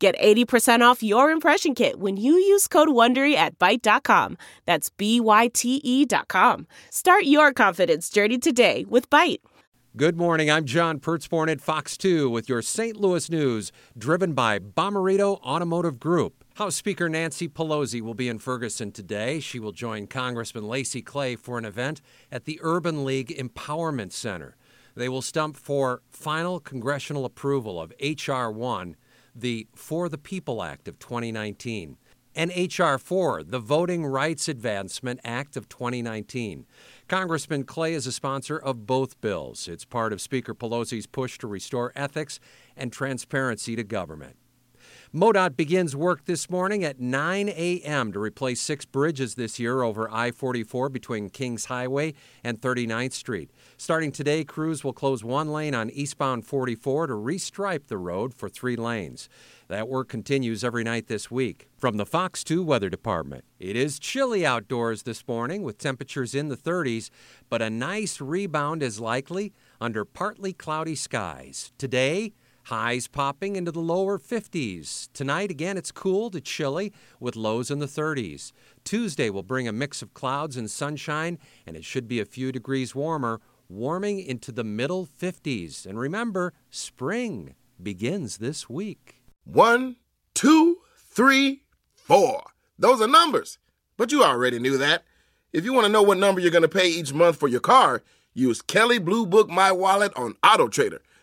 Get 80% off your impression kit when you use code WONDERY at Byte.com. That's B-Y-T-E dot com. Start your confidence journey today with Byte. Good morning. I'm John Pertzborn at Fox 2 with your St. Louis news, driven by Bomarito Automotive Group. House Speaker Nancy Pelosi will be in Ferguson today. She will join Congressman Lacy Clay for an event at the Urban League Empowerment Center. They will stump for final congressional approval of H.R. 1 the For the People Act of 2019, and H.R. 4, the Voting Rights Advancement Act of 2019. Congressman Clay is a sponsor of both bills. It's part of Speaker Pelosi's push to restore ethics and transparency to government. MoDOT begins work this morning at 9 a.m. to replace six bridges this year over I 44 between Kings Highway and 39th Street. Starting today, crews will close one lane on eastbound 44 to restripe the road for three lanes. That work continues every night this week. From the Fox 2 Weather Department, it is chilly outdoors this morning with temperatures in the 30s, but a nice rebound is likely under partly cloudy skies. Today, Highs popping into the lower 50s. Tonight, again, it's cool to chilly with lows in the 30s. Tuesday will bring a mix of clouds and sunshine, and it should be a few degrees warmer, warming into the middle 50s. And remember, spring begins this week. One, two, three, four. Those are numbers. But you already knew that. If you want to know what number you're going to pay each month for your car, use Kelley Blue Book My Wallet on Auto Trader.